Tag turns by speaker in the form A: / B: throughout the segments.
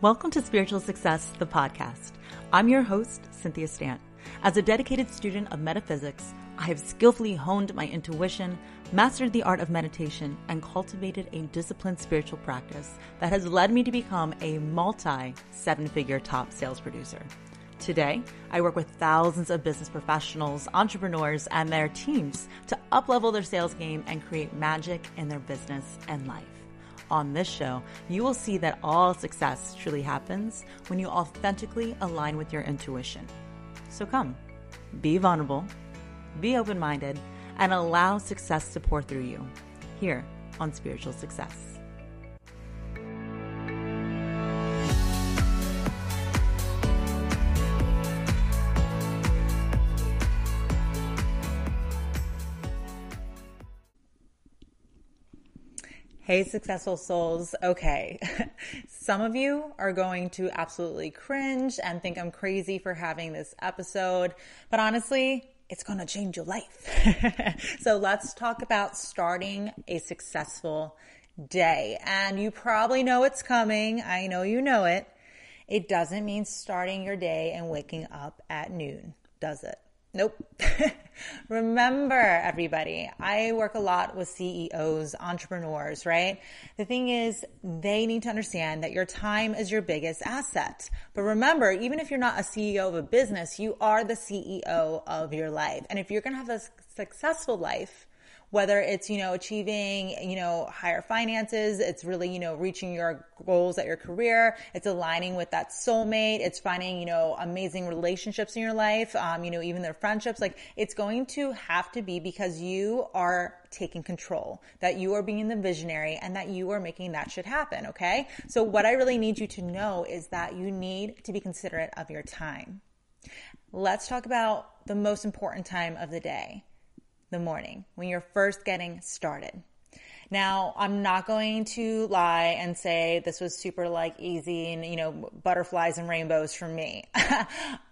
A: Welcome to Spiritual Success, the podcast. I'm your host, Cynthia Stant. As a dedicated student of metaphysics, I have skillfully honed my intuition, mastered the art of meditation, and cultivated a disciplined spiritual practice that has led me to become a multi seven figure top sales producer. Today, I work with thousands of business professionals, entrepreneurs, and their teams to uplevel their sales game and create magic in their business and life on this show, you will see that all success truly happens when you authentically align with your intuition. So come, be vulnerable, be open minded, and allow success to pour through you here on Spiritual Success. Hey, successful souls. Okay. Some of you are going to absolutely cringe and think I'm crazy for having this episode, but honestly, it's going to change your life. so let's talk about starting a successful day. And you probably know it's coming. I know you know it. It doesn't mean starting your day and waking up at noon, does it? Nope. Remember, everybody, I work a lot with CEOs, entrepreneurs, right? The thing is, they need to understand that your time is your biggest asset. But remember, even if you're not a CEO of a business, you are the CEO of your life. And if you're going to have a successful life, whether it's, you know, achieving, you know, higher finances, it's really, you know, reaching your goals at your career, it's aligning with that soulmate, it's finding, you know, amazing relationships in your life, um, you know, even their friendships, like it's going to have to be because you are taking control, that you are being the visionary and that you are making that shit happen, okay? So what I really need you to know is that you need to be considerate of your time. Let's talk about the most important time of the day the morning when you're first getting started. Now, I'm not going to lie and say this was super like easy and, you know, butterflies and rainbows for me.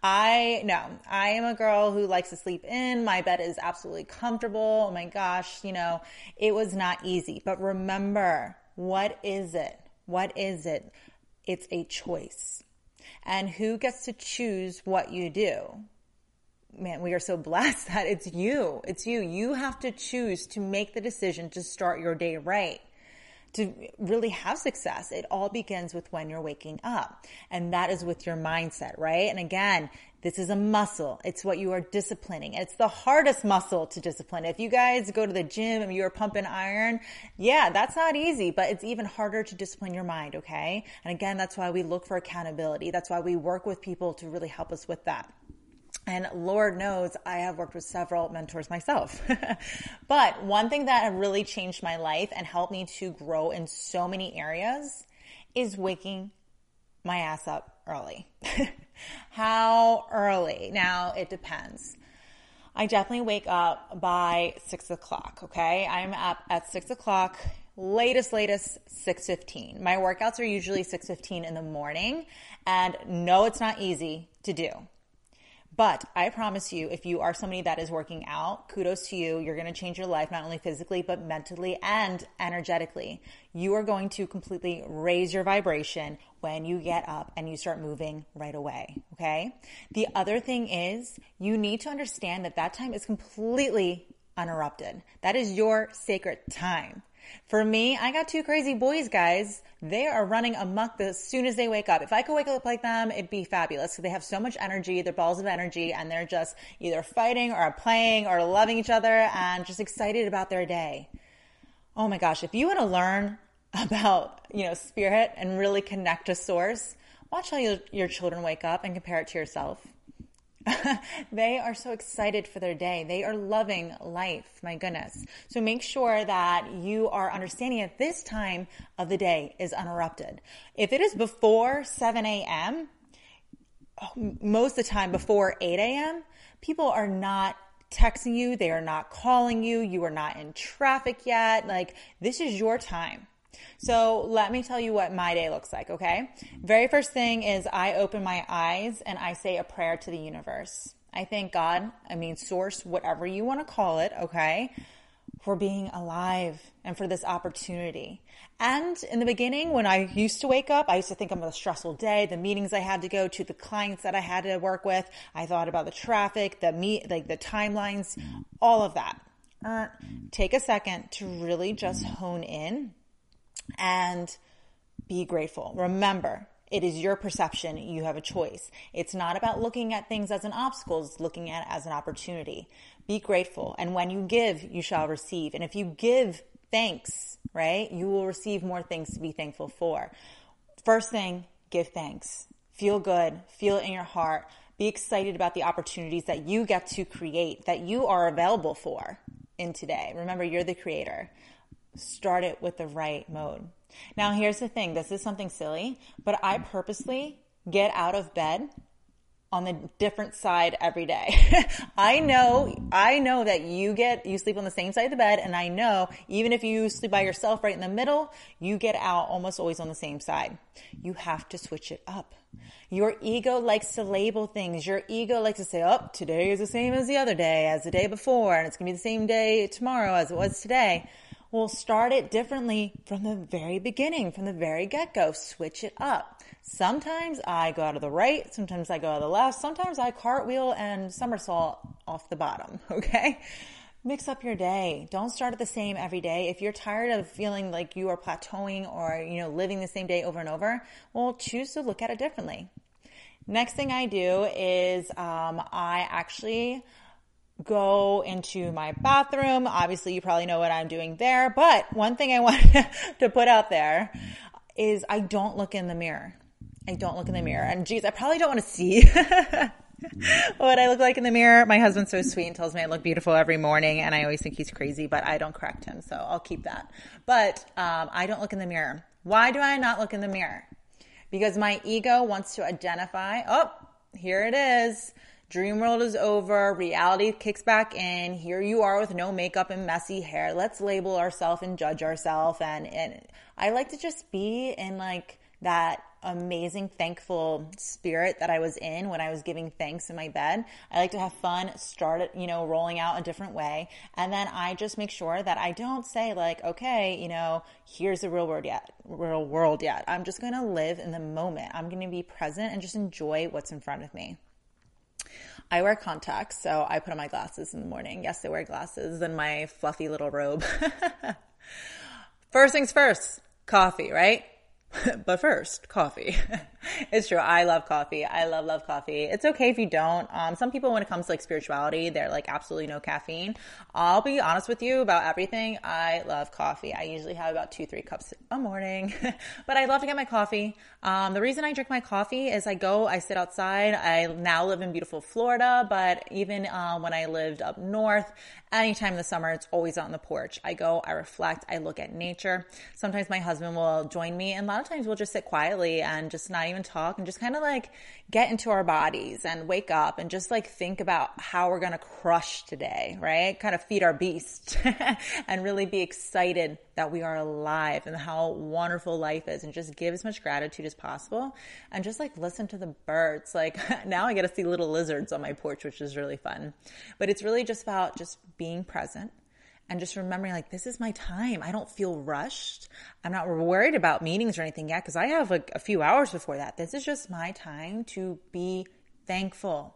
A: I, no, I am a girl who likes to sleep in. My bed is absolutely comfortable. Oh my gosh, you know, it was not easy. But remember, what is it? What is it? It's a choice. And who gets to choose what you do? Man, we are so blessed that it's you. It's you. You have to choose to make the decision to start your day right. To really have success, it all begins with when you're waking up. And that is with your mindset, right? And again, this is a muscle. It's what you are disciplining. It's the hardest muscle to discipline. If you guys go to the gym and you're pumping iron, yeah, that's not easy, but it's even harder to discipline your mind, okay? And again, that's why we look for accountability. That's why we work with people to really help us with that. And Lord knows I have worked with several mentors myself. but one thing that really changed my life and helped me to grow in so many areas is waking my ass up early. How early? Now it depends. I definitely wake up by six o'clock. Okay. I'm up at six o'clock, latest, latest 6.15. My workouts are usually 6.15 in the morning and no, it's not easy to do. But I promise you, if you are somebody that is working out, kudos to you. You're going to change your life, not only physically, but mentally and energetically. You are going to completely raise your vibration when you get up and you start moving right away. Okay. The other thing is you need to understand that that time is completely uninterrupted. That is your sacred time. For me, I got two crazy boys, guys. They are running amok as soon as they wake up. If I could wake up like them, it'd be fabulous. They have so much energy, they're balls of energy, and they're just either fighting or playing or loving each other and just excited about their day. Oh my gosh, if you want to learn about, you know, spirit and really connect to source, watch how your, your children wake up and compare it to yourself. they are so excited for their day. They are loving life. My goodness. So make sure that you are understanding at this time of the day is uninterrupted. If it is before 7 a.m., oh, most of the time before 8 a.m., people are not texting you. They are not calling you. You are not in traffic yet. Like this is your time. So let me tell you what my day looks like, okay? Very first thing is I open my eyes and I say a prayer to the universe. I thank God, I mean, source, whatever you want to call it, okay? for being alive and for this opportunity. And in the beginning, when I used to wake up, I used to think about a stressful day, the meetings I had to go to, the clients that I had to work with. I thought about the traffic, the meet, like the timelines, all of that. Uh, take a second to really just hone in and be grateful. Remember, it is your perception. You have a choice. It's not about looking at things as an obstacle. It's looking at it as an opportunity. Be grateful. And when you give, you shall receive. And if you give thanks, right, you will receive more things to be thankful for. First thing, give thanks. Feel good. Feel it in your heart. Be excited about the opportunities that you get to create, that you are available for in today. Remember, you're the creator. Start it with the right mode. Now, here's the thing this is something silly, but I purposely get out of bed on the different side every day. I know, I know that you get, you sleep on the same side of the bed. And I know even if you sleep by yourself right in the middle, you get out almost always on the same side. You have to switch it up. Your ego likes to label things. Your ego likes to say, oh, today is the same as the other day, as the day before, and it's going to be the same day tomorrow as it was today. We'll start it differently from the very beginning, from the very get go. Switch it up. Sometimes I go out of the right, sometimes I go out of the left, sometimes I cartwheel and somersault off the bottom, okay? Mix up your day. Don't start at the same every day. If you're tired of feeling like you are plateauing or, you know, living the same day over and over, well, choose to look at it differently. Next thing I do is um, I actually go into my bathroom. Obviously, you probably know what I'm doing there. But one thing I want to put out there is I don't look in the mirror. I don't look in the mirror. And geez, I probably don't want to see what I look like in the mirror. My husband's so sweet and tells me I look beautiful every morning. And I always think he's crazy, but I don't correct him. So I'll keep that. But um, I don't look in the mirror. Why do I not look in the mirror? Because my ego wants to identify, oh, here it is Dream world is over. Reality kicks back in. Here you are with no makeup and messy hair. Let's label ourselves and judge ourselves. And, and I like to just be in like that amazing, thankful spirit that I was in when I was giving thanks in my bed. I like to have fun, start it, you know, rolling out a different way. And then I just make sure that I don't say like, okay, you know, here's the real world yet, real world yet. I'm just going to live in the moment. I'm going to be present and just enjoy what's in front of me. I wear contacts, so I put on my glasses in the morning. Yes, I wear glasses and my fluffy little robe. first things first, coffee, right? but first, coffee. it's true. I love coffee. I love, love coffee. It's okay if you don't. Um, some people, when it comes to like spirituality, they're like absolutely no caffeine. I'll be honest with you about everything. I love coffee. I usually have about two, three cups a morning, but I love to get my coffee. Um, the reason I drink my coffee is I go, I sit outside. I now live in beautiful Florida, but even uh, when I lived up north, anytime in the summer, it's always on the porch. I go, I reflect, I look at nature. Sometimes my husband will join me, and a lot of times we'll just sit quietly and just not even talk and just kind of like get into our bodies and wake up and just like think about how we're going to crush today, right? Kind of feed our beast and really be excited that we are alive and how wonderful life is and just give as much gratitude as possible and just like listen to the birds. Like now I get to see little lizards on my porch, which is really fun. But it's really just about just being present and just remembering like this is my time i don't feel rushed i'm not worried about meetings or anything yet because i have like a few hours before that this is just my time to be thankful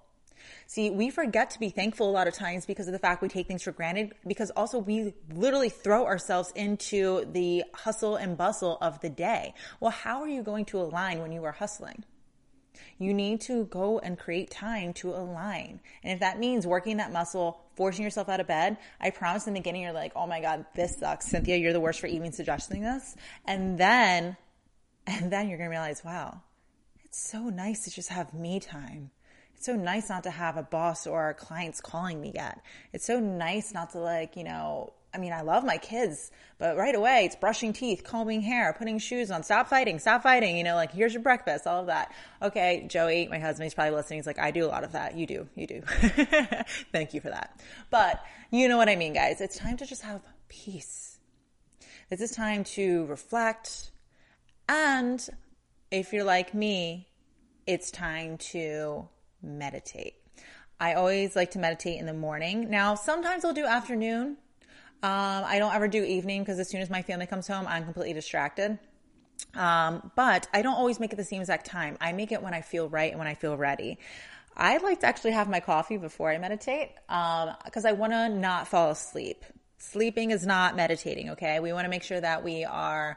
A: See, we forget to be thankful a lot of times because of the fact we take things for granted, because also we literally throw ourselves into the hustle and bustle of the day. Well, how are you going to align when you are hustling? You need to go and create time to align. And if that means working that muscle, forcing yourself out of bed, I promise in the beginning you're like, oh my God, this sucks. Cynthia, you're the worst for even suggesting this. And then, and then you're going to realize, wow, it's so nice to just have me time. It's so nice not to have a boss or clients calling me yet. It's so nice not to like, you know, I mean, I love my kids, but right away it's brushing teeth, combing hair, putting shoes on, stop fighting, stop fighting, you know, like here's your breakfast, all of that. Okay, Joey, my husband, he's probably listening. He's like, I do a lot of that. You do, you do. Thank you for that. But you know what I mean, guys. It's time to just have peace. This is time to reflect. And if you're like me, it's time to meditate. I always like to meditate in the morning. Now, sometimes I'll do afternoon Um, I don't ever do evening because as soon as my family comes home, I'm completely distracted. Um, but I don't always make it the same exact time. I make it when I feel right and when I feel ready. I like to actually have my coffee before I meditate because um, I want to not fall asleep. Sleeping is not meditating, okay? We want to make sure that we are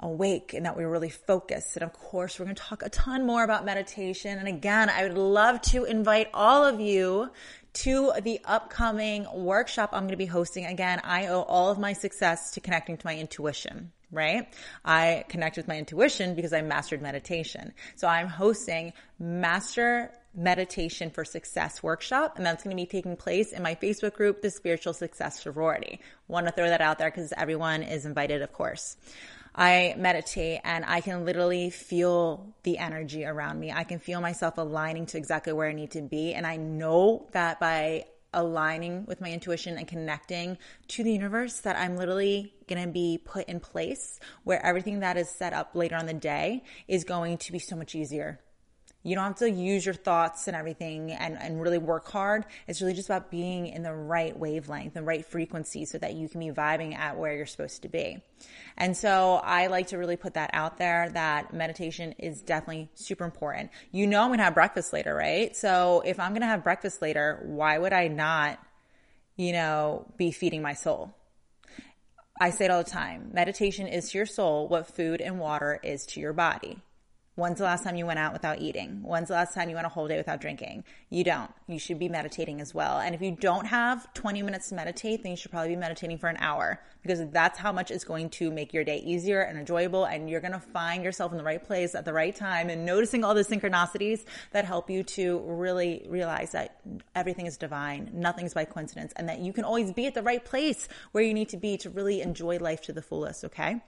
A: awake and that we're really focused. And of course, we're going to talk a ton more about meditation. And again, I would love to invite all of you to the upcoming workshop I'm going to be hosting. Again, I owe all of my success to connecting to my intuition right? I connect with my intuition because I mastered meditation. So I'm hosting Master Meditation for Success workshop, and that's going to be taking place in my Facebook group, the Spiritual Success Sorority. Want to throw that out there because everyone is invited, of course. I meditate and I can literally feel the energy around me. I can feel myself aligning to exactly where I need to be. And I know that by aligning with my intuition and connecting to the universe that I'm literally going to be put in place where everything that is set up later on the day is going to be so much easier you don't have to use your thoughts and everything and, and really work hard. It's really just about being in the right wavelength, the right frequency so that you can be vibing at where you're supposed to be. And so I like to really put that out there that meditation is definitely super important. You know, I'm going to have breakfast later, right? So if I'm going to have breakfast later, why would I not, you know, be feeding my soul? I say it all the time. Meditation is to your soul what food and water is to your body. When's the last time you went out without eating? When's the last time you went a whole day without drinking? You don't. You should be meditating as well. And if you don't have 20 minutes to meditate, then you should probably be meditating for an hour because that's how much it's going to make your day easier and enjoyable. And you're going to find yourself in the right place at the right time and noticing all the synchronicities that help you to really realize that everything is divine. Nothing's by coincidence and that you can always be at the right place where you need to be to really enjoy life to the fullest. Okay.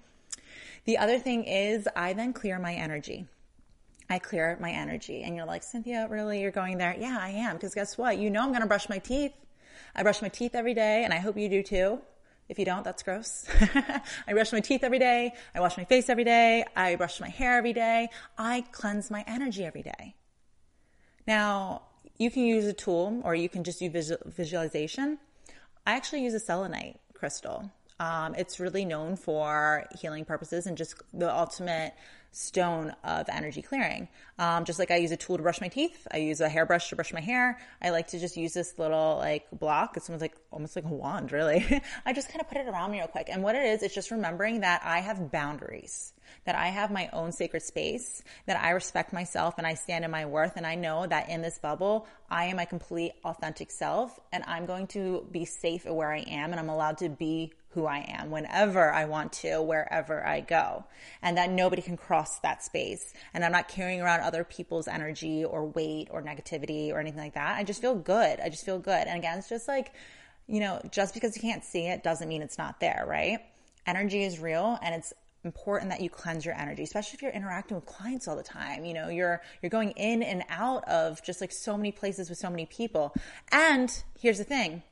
A: The other thing is I then clear my energy. I clear my energy. And you're like, Cynthia, really? You're going there? Yeah, I am. Because guess what? You know I'm going to brush my teeth. I brush my teeth every day, and I hope you do too. If you don't, that's gross. I brush my teeth every day. I wash my face every day. I brush my hair every day. I cleanse my energy every day. Now, you can use a tool or you can just do visual- visualization. I actually use a selenite crystal. Um, it's really known for healing purposes and just the ultimate stone of energy clearing. Um, just like I use a tool to brush my teeth, I use a hairbrush to brush my hair. I like to just use this little like block. It's almost like almost like a wand, really. I just kind of put it around me real quick. And what it is, it's just remembering that I have boundaries, that I have my own sacred space, that I respect myself and I stand in my worth. And I know that in this bubble, I am my complete authentic self and I'm going to be safe where I am and I'm allowed to be who I am whenever I want to, wherever I go. And that nobody can cross that space. And I'm not carrying around other people's energy or weight or negativity or anything like that. I just feel good. I just feel good. And again, it's just like, you know, just because you can't see it doesn't mean it's not there, right? Energy is real and it's important that you cleanse your energy especially if you're interacting with clients all the time you know you're you're going in and out of just like so many places with so many people and here's the thing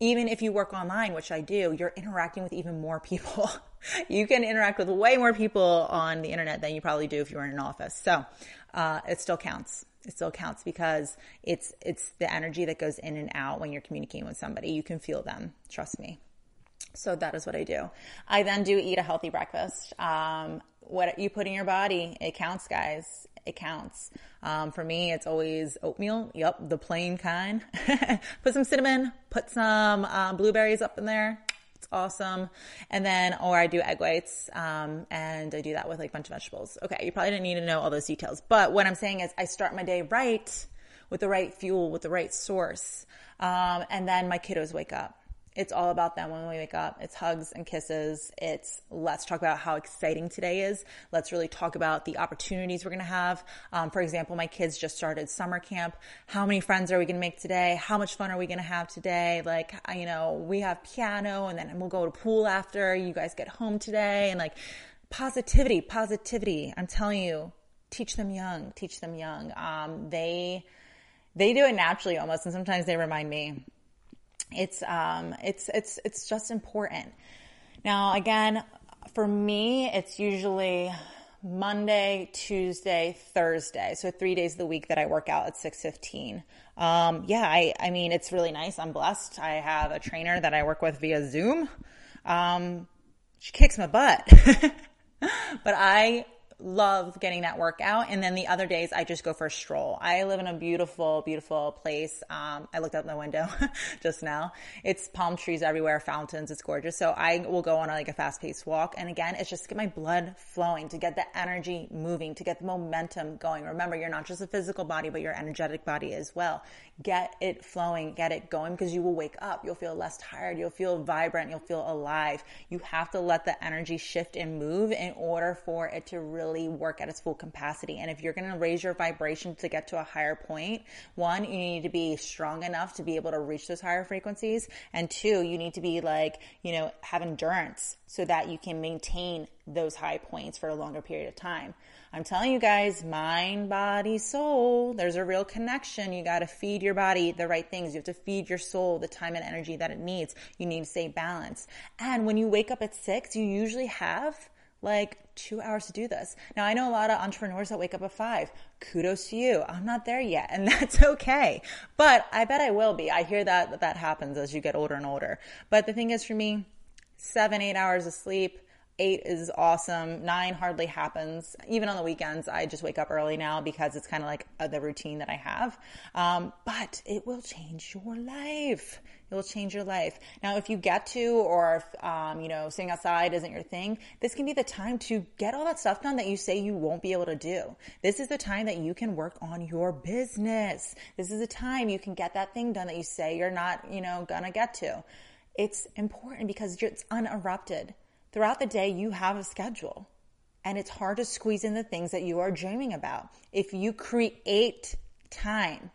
A: even if you work online, which I do, you're interacting with even more people. you can interact with way more people on the internet than you probably do if you were in an office. So uh, it still counts. It still counts because it's it's the energy that goes in and out when you're communicating with somebody. You can feel them. Trust me. So that is what I do. I then do eat a healthy breakfast. Um, what you put in your body, it counts, guys it counts. Um, for me, it's always oatmeal. Yep, the plain kind. put some cinnamon, put some um, blueberries up in there. Awesome. And then, or I do egg whites, um, and I do that with like a bunch of vegetables. Okay, you probably didn't need to know all those details, but what I'm saying is I start my day right with the right fuel, with the right source, um, and then my kiddos wake up. It's all about them when we wake up. It's hugs and kisses. It's let's talk about how exciting today is. Let's really talk about the opportunities we're going to have. Um, for example, my kids just started summer camp. How many friends are we going to make today? How much fun are we going to have today? Like, you know, we have piano and then we'll go to pool after you guys get home today and like positivity, positivity. I'm telling you, teach them young, teach them young. Um, they, they do it naturally almost. And sometimes they remind me, it's um it's it's it's just important. Now again, for me, it's usually Monday, Tuesday, Thursday. So three days of the week that I work out at 615. Um, yeah, I, I mean, it's really nice. I'm blessed. I have a trainer that I work with via Zoom. Um, she kicks my butt. but I love getting that workout. And then the other days I just go for a stroll. I live in a beautiful, beautiful place. Um, I looked out the window just now. It's palm trees everywhere, fountains. It's gorgeous. So I will go on a, like a fast paced walk. And again, it's just to get my blood flowing, to get the energy moving, to get the momentum going. Remember, you're not just a physical body, but your energetic body as well. Get it flowing, get it going because you will wake up. You'll feel less tired. You'll feel vibrant. You'll feel alive. You have to let the energy shift and move in order for it to really really work at its full capacity. And if you're going to raise your vibration to get to a higher point, one, you need to be strong enough to be able to reach those higher frequencies. And two, you need to be like, you know, have endurance so that you can maintain those high points for a longer period of time. I'm telling you guys, mind, body, soul, there's a real connection. You got to feed your body the right things. You have to feed your soul the time and energy that it needs. You need to stay balanced. And when you wake up at six, you usually have like two hours to do this. Now, I know a lot of entrepreneurs that wake up at five. Kudos to you. I'm not there yet, and that's okay. But I bet I will be. I hear that that happens as you get older and older. But the thing is, for me, seven, eight hours of sleep, Eight is awesome. Nine hardly happens. Even on the weekends, I just wake up early now because it's kind of like the routine that I have. Um, but it will change your life. It will change your life. Now, if you get to, or if, um, you know, sitting outside isn't your thing, this can be the time to get all that stuff done that you say you won't be able to do. This is the time that you can work on your business. This is the time you can get that thing done that you say you're not, you know, gonna get to. It's important because it's uninterrupted. Throughout the day, you have a schedule and it's hard to squeeze in the things that you are dreaming about. If you create time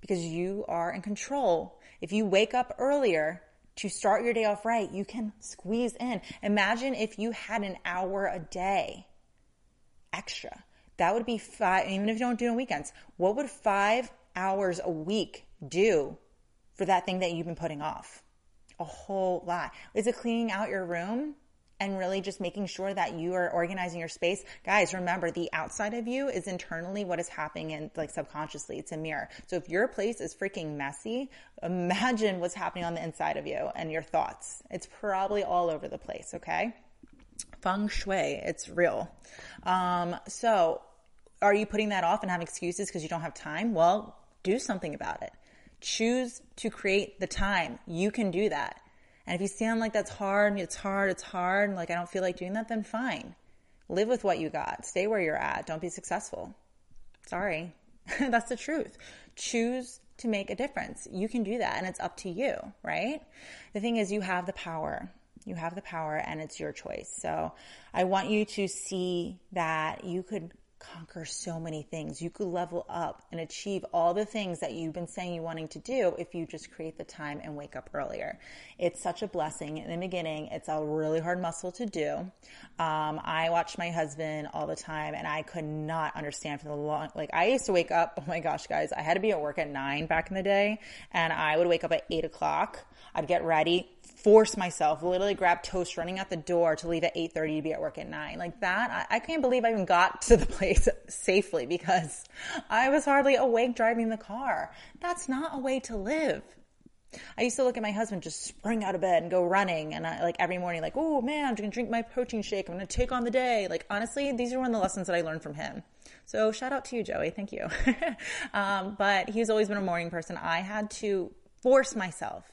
A: because you are in control, if you wake up earlier to start your day off right, you can squeeze in. Imagine if you had an hour a day extra. That would be five, even if you don't do it on weekends, what would five hours a week do for that thing that you've been putting off? A whole lot. Is it cleaning out your room? And really just making sure that you are organizing your space. Guys, remember the outside of you is internally what is happening in like subconsciously. It's a mirror. So if your place is freaking messy, imagine what's happening on the inside of you and your thoughts. It's probably all over the place. Okay. Feng shui. It's real. Um, so are you putting that off and have excuses because you don't have time? Well, do something about it. Choose to create the time. You can do that. And if you sound like that's hard, it's hard, it's hard, and like I don't feel like doing that, then fine. Live with what you got. Stay where you're at. Don't be successful. Sorry. that's the truth. Choose to make a difference. You can do that and it's up to you, right? The thing is, you have the power. You have the power and it's your choice. So I want you to see that you could conquer so many things. You could level up and achieve all the things that you've been saying you wanting to do if you just create the time and wake up earlier. It's such a blessing. In the beginning, it's a really hard muscle to do. Um, I watch my husband all the time and I could not understand for the long, like I used to wake up, oh my gosh, guys, I had to be at work at nine back in the day and I would wake up at eight o'clock. I'd get ready, force myself, literally grab toast running out the door to leave at 8.30 to be at work at 9. Like that, I, I can't believe I even got to the place safely because I was hardly awake driving the car. That's not a way to live. I used to look at my husband just spring out of bed and go running, and I, like every morning, like, oh man, I'm gonna drink my protein shake. I'm gonna take on the day. Like honestly, these are one of the lessons that I learned from him. So shout out to you, Joey. Thank you. um, but he's always been a morning person. I had to force myself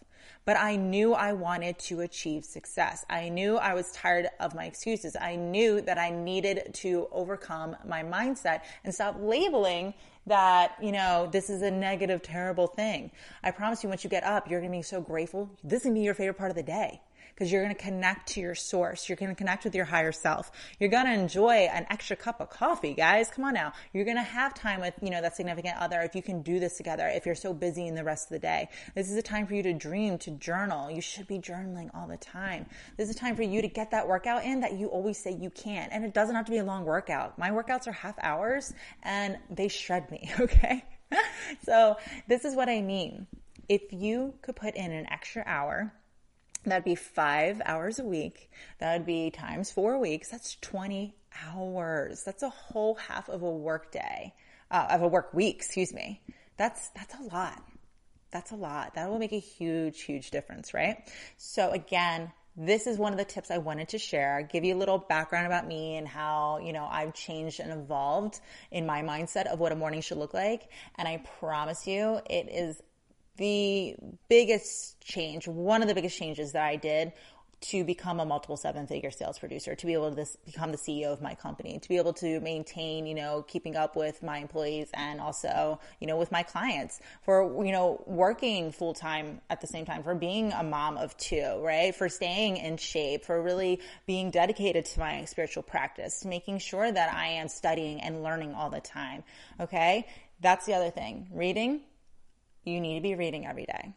A: but I knew I wanted to achieve success. I knew I was tired of my excuses. I knew that I needed to overcome my mindset and stop labeling that, you know, this is a negative, terrible thing. I promise you, once you get up, you're going to be so grateful. This is going to be your favorite part of the day because you're going to connect to your source. You're going to connect with your higher self. You're going to enjoy an extra cup of coffee, guys. Come on now. You're going to have time with, you know, that significant other if you can do this together, if you're so busy in the rest of the day. This is a time for you to dream, to journal. You should be journaling all the time. This is a time for you to get that workout in that you always say you can. And it doesn't have to be a long workout. My workouts are half hours and they shred me. Okay. so this is what I mean. If you could put in an extra hour That'd be five hours a week. That would be times four weeks. That's 20 hours. That's a whole half of a work day, uh, of a work week, excuse me. That's, that's a lot. That's a lot. That will make a huge, huge difference, right? So again, this is one of the tips I wanted to share, give you a little background about me and how, you know, I've changed and evolved in my mindset of what a morning should look like. And I promise you, it is the biggest change, one of the biggest changes that I did to become a multiple seven figure sales producer, to be able to this, become the CEO of my company, to be able to maintain, you know, keeping up with my employees and also, you know, with my clients for, you know, working full time at the same time, for being a mom of two, right? For staying in shape, for really being dedicated to my spiritual practice, making sure that I am studying and learning all the time. Okay. That's the other thing. Reading, you need to be reading every day.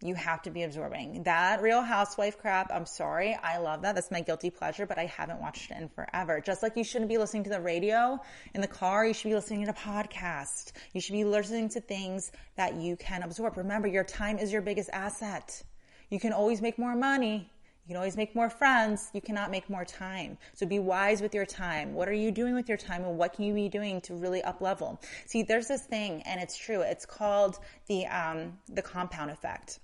A: You have to be absorbing that real housewife crap. I'm sorry. I love that. That's my guilty pleasure, but I haven't watched it in forever. Just like you shouldn't be listening to the radio in the car, you should be listening to a podcast. You should be listening to things that you can absorb. Remember, your time is your biggest asset. You can always make more money. You can always make more friends. You cannot make more time. So be wise with your time. What are you doing with your time and what can you be doing to really up level? See, there's this thing and it's true. It's called the, um, the compound effect.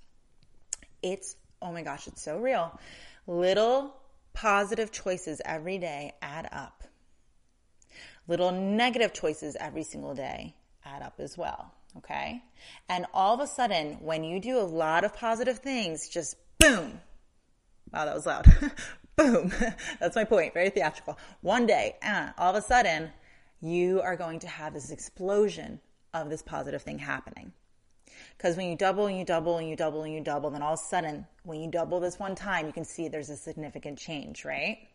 A: It's, oh my gosh, it's so real. Little positive choices every day add up. Little negative choices every single day add up as well. Okay. And all of a sudden, when you do a lot of positive things, just boom. Wow, that was loud. boom. That's my point. Very theatrical. One day, uh, all of a sudden, you are going to have this explosion of this positive thing happening. Because when you double and you double and you double and you double, then all of a sudden, when you double this one time, you can see there's a significant change, right?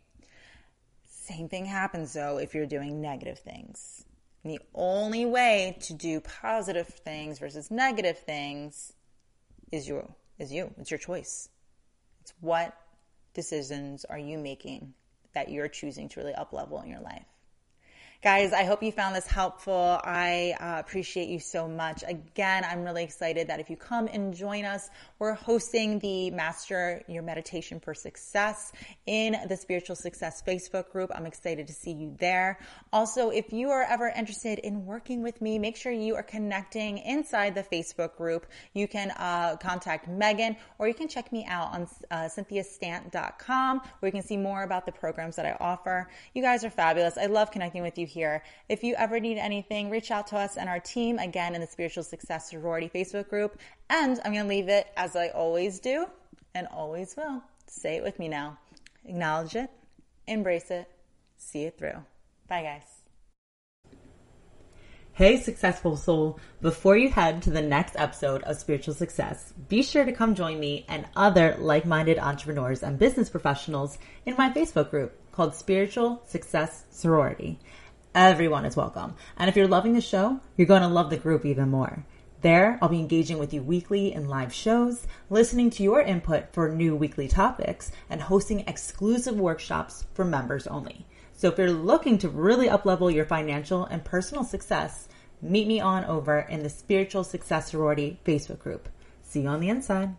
A: Same thing happens though if you're doing negative things. And the only way to do positive things versus negative things is you. Is you. It's your choice. It's what decisions are you making that you're choosing to really up level in your life. Guys, I hope you found this helpful. I uh, appreciate you so much. Again, I'm really excited that if you come and join us, we're hosting the Master Your Meditation for Success in the Spiritual Success Facebook group. I'm excited to see you there. Also, if you are ever interested in working with me, make sure you are connecting inside the Facebook group. You can uh, contact Megan or you can check me out on uh, cynthiastant.com where you can see more about the programs that I offer. You guys are fabulous. I love connecting with you here. If you ever need anything, reach out to us and our team again in the Spiritual Success Sorority Facebook group. And I'm going to leave it as I always do and always will. Say it with me now. Acknowledge it, embrace it, see it through. Bye, guys. Hey, successful soul. Before you head to the next episode of Spiritual Success, be sure to come join me and other like minded entrepreneurs and business professionals in my Facebook group called Spiritual Success Sorority. Everyone is welcome. And if you're loving the show, you're going to love the group even more. There, I'll be engaging with you weekly in live shows, listening to your input for new weekly topics, and hosting exclusive workshops for members only. So if you're looking to really uplevel your financial and personal success, meet me on over in the Spiritual Success Sorority Facebook group. See you on the inside.